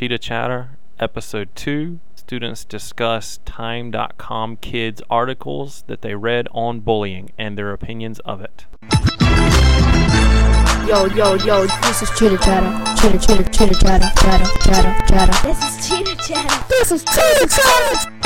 Cheetah Chatter, Episode 2. Students discuss Time.com kids' articles that they read on bullying and their opinions of it. Yo, yo, yo, This is Chitter Chatter. Chitter, chitter, chitter, chatter, chatter, chatter, chatter. this is Cheetah Chatter. This is Chitter Chatter.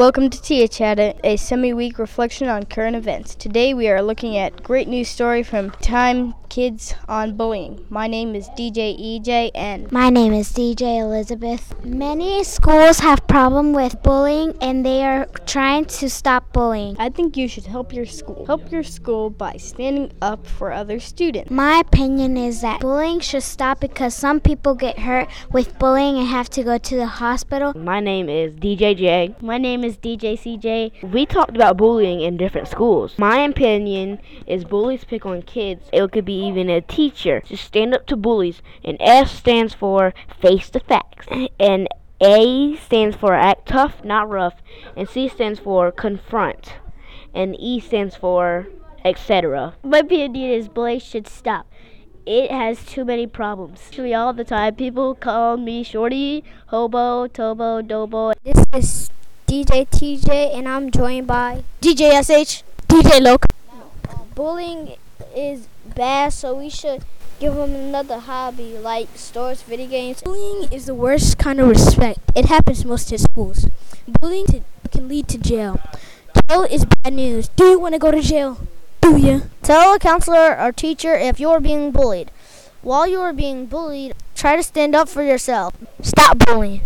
Welcome to Tia Chat, a semi-week reflection on current events. Today we are looking at great news story from Time Kids on bullying. My name is DJ EJ and My name is DJ Elizabeth. Many schools have problem with bullying and they are trying to stop bullying. I think you should help your school. Help your school by standing up for other students. My opinion is that bullying should stop because some people get hurt with bullying and have to go to the hospital. My name is DJ J. My name is DJ CJ. We talked about bullying in different schools. My opinion is bullies pick on kids. It could be even a teacher. Just stand up to bullies. And F stands for face the facts. And A stands for act tough, not rough. And C stands for confront. And E stands for etc. My opinion is bullying should stop. It has too many problems. Actually, all the time, people call me shorty, hobo, tobo, dobo. This is DJ TJ and I'm joined by DJ SH. DJ Loke. Bullying is bad, so we should give them another hobby like stores, video games. Bullying is the worst kind of respect. It happens most in schools. Bullying to, can lead to jail. Jail is bad news. Do you want to go to jail? Do you? Tell a counselor or teacher if you're being bullied. While you are being bullied, try to stand up for yourself. Stop bullying.